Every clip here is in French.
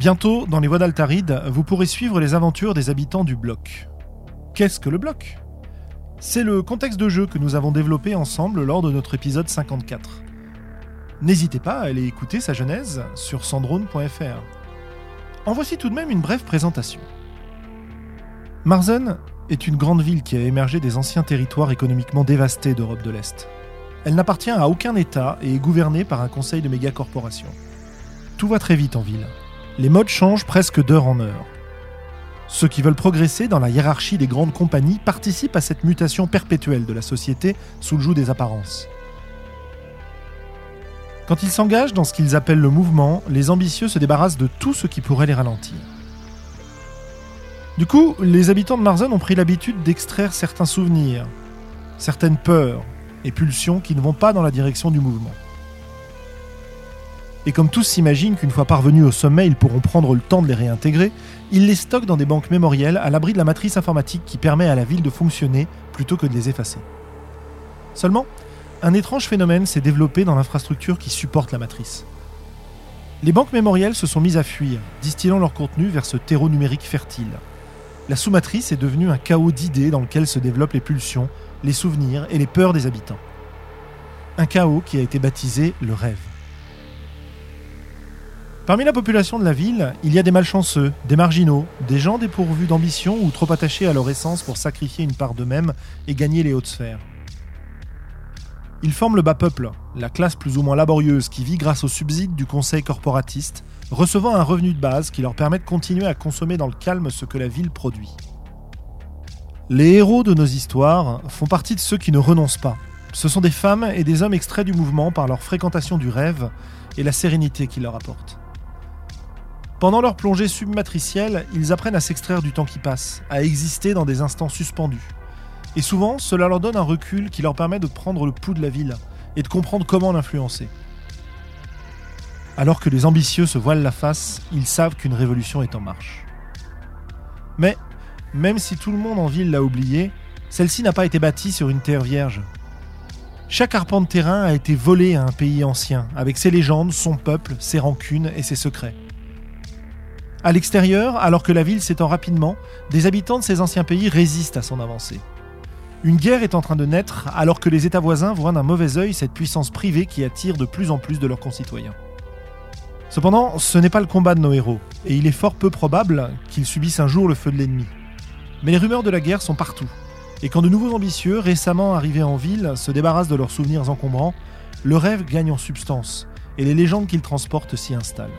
Bientôt, dans les voies d'Altaride, vous pourrez suivre les aventures des habitants du bloc. Qu'est-ce que le bloc? C'est le contexte de jeu que nous avons développé ensemble lors de notre épisode 54. N'hésitez pas à aller écouter sa genèse sur sandrone.fr. En voici tout de même une brève présentation. Marzen est une grande ville qui a émergé des anciens territoires économiquement dévastés d'Europe de l'Est. Elle n'appartient à aucun État et est gouvernée par un conseil de mégacorporations. Tout va très vite en ville. Les modes changent presque d'heure en heure. Ceux qui veulent progresser dans la hiérarchie des grandes compagnies participent à cette mutation perpétuelle de la société sous le joug des apparences. Quand ils s'engagent dans ce qu'ils appellent le mouvement, les ambitieux se débarrassent de tout ce qui pourrait les ralentir. Du coup, les habitants de Marzen ont pris l'habitude d'extraire certains souvenirs, certaines peurs et pulsions qui ne vont pas dans la direction du mouvement. Et comme tous s'imaginent qu'une fois parvenus au sommet, ils pourront prendre le temps de les réintégrer, ils les stockent dans des banques mémorielles à l'abri de la matrice informatique qui permet à la ville de fonctionner plutôt que de les effacer. Seulement, un étrange phénomène s'est développé dans l'infrastructure qui supporte la matrice. Les banques mémorielles se sont mises à fuir, distillant leur contenu vers ce terreau numérique fertile la sous-matrice est devenue un chaos d'idées dans lequel se développent les pulsions, les souvenirs et les peurs des habitants. Un chaos qui a été baptisé le rêve. Parmi la population de la ville, il y a des malchanceux, des marginaux, des gens dépourvus d'ambition ou trop attachés à leur essence pour sacrifier une part d'eux-mêmes et gagner les hautes sphères. Ils forment le bas peuple, la classe plus ou moins laborieuse qui vit grâce aux subsides du conseil corporatiste, recevant un revenu de base qui leur permet de continuer à consommer dans le calme ce que la ville produit. Les héros de nos histoires font partie de ceux qui ne renoncent pas. Ce sont des femmes et des hommes extraits du mouvement par leur fréquentation du rêve et la sérénité qu'il leur apporte. Pendant leur plongée submatricielle, ils apprennent à s'extraire du temps qui passe, à exister dans des instants suspendus. Et souvent, cela leur donne un recul qui leur permet de prendre le pouls de la ville et de comprendre comment l'influencer. Alors que les ambitieux se voilent la face, ils savent qu'une révolution est en marche. Mais, même si tout le monde en ville l'a oublié, celle-ci n'a pas été bâtie sur une terre vierge. Chaque arpent de terrain a été volé à un pays ancien, avec ses légendes, son peuple, ses rancunes et ses secrets. À l'extérieur, alors que la ville s'étend rapidement, des habitants de ces anciens pays résistent à son avancée. Une guerre est en train de naître alors que les États voisins voient d'un mauvais œil cette puissance privée qui attire de plus en plus de leurs concitoyens. Cependant, ce n'est pas le combat de nos héros, et il est fort peu probable qu'ils subissent un jour le feu de l'ennemi. Mais les rumeurs de la guerre sont partout, et quand de nouveaux ambitieux, récemment arrivés en ville, se débarrassent de leurs souvenirs encombrants, le rêve gagne en substance, et les légendes qu'ils transportent s'y installent.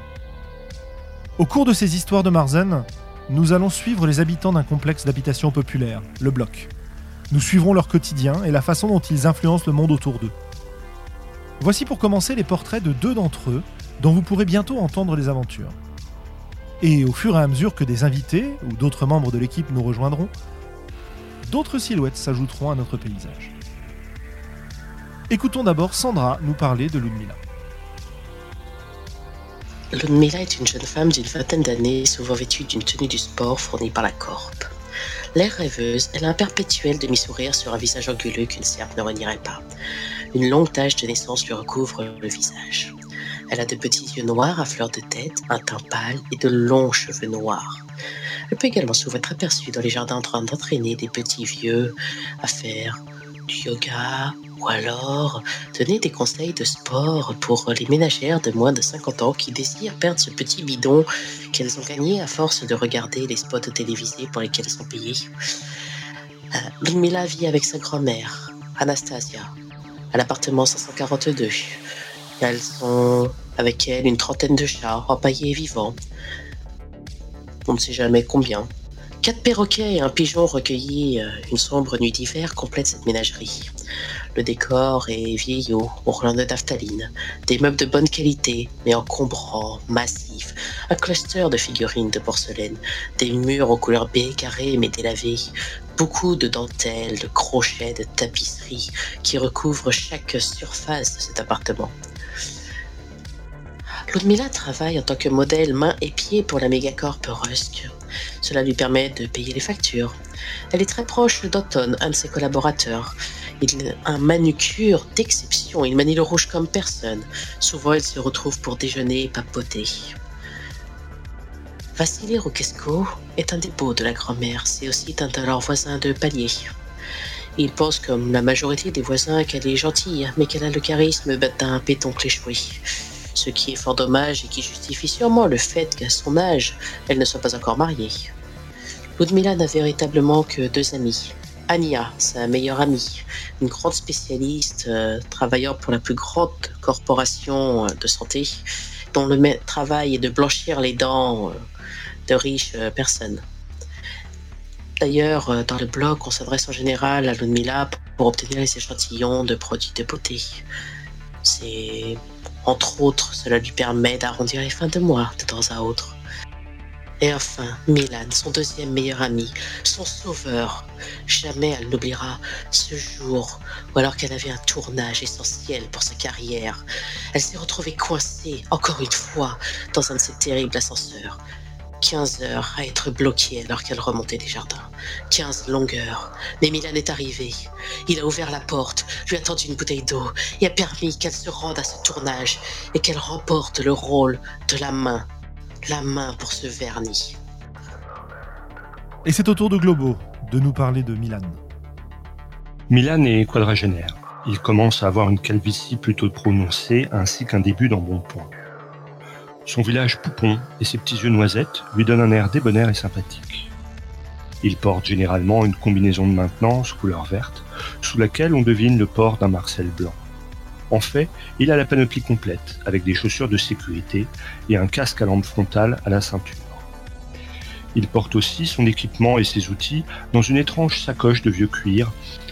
Au cours de ces histoires de Marzen, nous allons suivre les habitants d'un complexe d'habitation populaire, le bloc. Nous suivrons leur quotidien et la façon dont ils influencent le monde autour d'eux. Voici pour commencer les portraits de deux d'entre eux, dont vous pourrez bientôt entendre les aventures. Et au fur et à mesure que des invités ou d'autres membres de l'équipe nous rejoindront, d'autres silhouettes s'ajouteront à notre paysage. Écoutons d'abord Sandra nous parler de Ludmilla. Ludmilla est une jeune femme d'une vingtaine d'années, souvent vêtue d'une tenue du sport fournie par la Corp. L'air rêveuse, elle a un perpétuel demi-sourire sur un visage anguleux qu'une serpe ne renierait pas. Une longue tache de naissance lui recouvre le visage. Elle a de petits yeux noirs à fleur de tête, un teint pâle et de longs cheveux noirs. Elle peut également souvent être aperçue dans les jardins en train d'entraîner des petits vieux à faire du yoga ou alors donner des conseils de sport pour les ménagères de moins de 50 ans qui désirent perdre ce petit bidon qu'elles ont gagné à force de regarder les spots télévisés pour lesquels elles sont payées. Euh, vit avec sa grand-mère, Anastasia, à l'appartement 542. Elles ont avec elle une trentaine de chats empaillés et vivants. On ne sait jamais combien. Quatre perroquets et un pigeon recueillis euh, une sombre nuit d'hiver complètent cette ménagerie. Le décor est vieillot, orlant de naphtaline, des meubles de bonne qualité, mais encombrants, massifs, un cluster de figurines de porcelaine, des murs aux couleurs baies carrées mais délavés, beaucoup de dentelles, de crochets, de tapisseries qui recouvrent chaque surface de cet appartement. Ludmilla travaille en tant que modèle main et pied pour la mégacorp Rusk. Cela lui permet de payer les factures. Elle est très proche d'Otton, un de ses collaborateurs. Il a un manucure d'exception. Il manie le rouge comme personne. Souvent, il se retrouve pour déjeuner et papoter. Vassili Roquesco est un beaux de la grand-mère. C'est aussi un de leurs voisins de palier. Il pense, comme la majorité des voisins, qu'elle est gentille, mais qu'elle a le charisme d'un pétoncle échoué. Ce qui est fort dommage et qui justifie sûrement le fait qu'à son âge, elle ne soit pas encore mariée. Ludmila n'a véritablement que deux amis. Ania, sa meilleure amie, une grande spécialiste euh, travaillant pour la plus grande corporation euh, de santé, dont le travail est de blanchir les dents euh, de riches personnes. D'ailleurs, dans le blog, on s'adresse en général à Ludmila pour obtenir les échantillons de produits de beauté. C'est, entre autres, cela lui permet d'arrondir les fins de mois de temps à autre. Et enfin, Milan, son deuxième meilleur ami, son sauveur. Jamais elle n'oubliera ce jour où alors qu'elle avait un tournage essentiel pour sa carrière, elle s'est retrouvée coincée, encore une fois, dans un de ces terribles ascenseurs. 15 heures à être bloquée alors qu'elle remontait des jardins. 15 longueurs. Mais Milan est arrivé. Il a ouvert la porte, lui a tendu une bouteille d'eau et a permis qu'elle se rende à ce tournage et qu'elle remporte le rôle de la main la main pour ce vernis. Et c'est au tour de Globo de nous parler de Milan. Milan est quadragénaire. Il commence à avoir une calvitie plutôt prononcée ainsi qu'un début d'embonpoint. Son village poupon et ses petits yeux noisettes lui donnent un air débonnaire et sympathique. Il porte généralement une combinaison de maintenance couleur verte, sous laquelle on devine le port d'un marcel blanc. En fait, il a la panoplie complète, avec des chaussures de sécurité et un casque à lampe frontale à la ceinture. Il porte aussi son équipement et ses outils dans une étrange sacoche de vieux cuir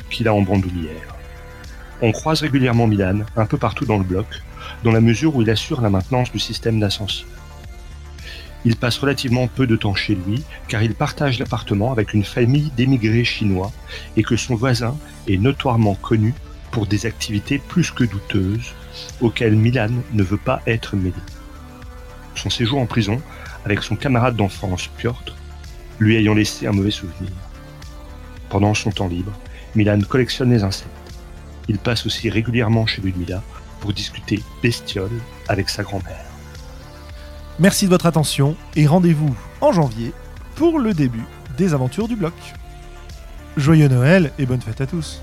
qu'il a en bandoulière. On croise régulièrement Milan un peu partout dans le bloc, dans la mesure où il assure la maintenance du système d'ascenseur. Il passe relativement peu de temps chez lui, car il partage l'appartement avec une famille d'émigrés chinois et que son voisin est notoirement connu pour des activités plus que douteuses auxquelles Milan ne veut pas être mêlé. Son séjour en prison avec son camarade d'enfance Piotr lui ayant laissé un mauvais souvenir. Pendant son temps libre, Milan collectionne les insectes. Il passe aussi régulièrement chez Ludmila pour discuter bestiole avec sa grand-mère. Merci de votre attention et rendez-vous en janvier pour le début des aventures du bloc. Joyeux Noël et bonne fête à tous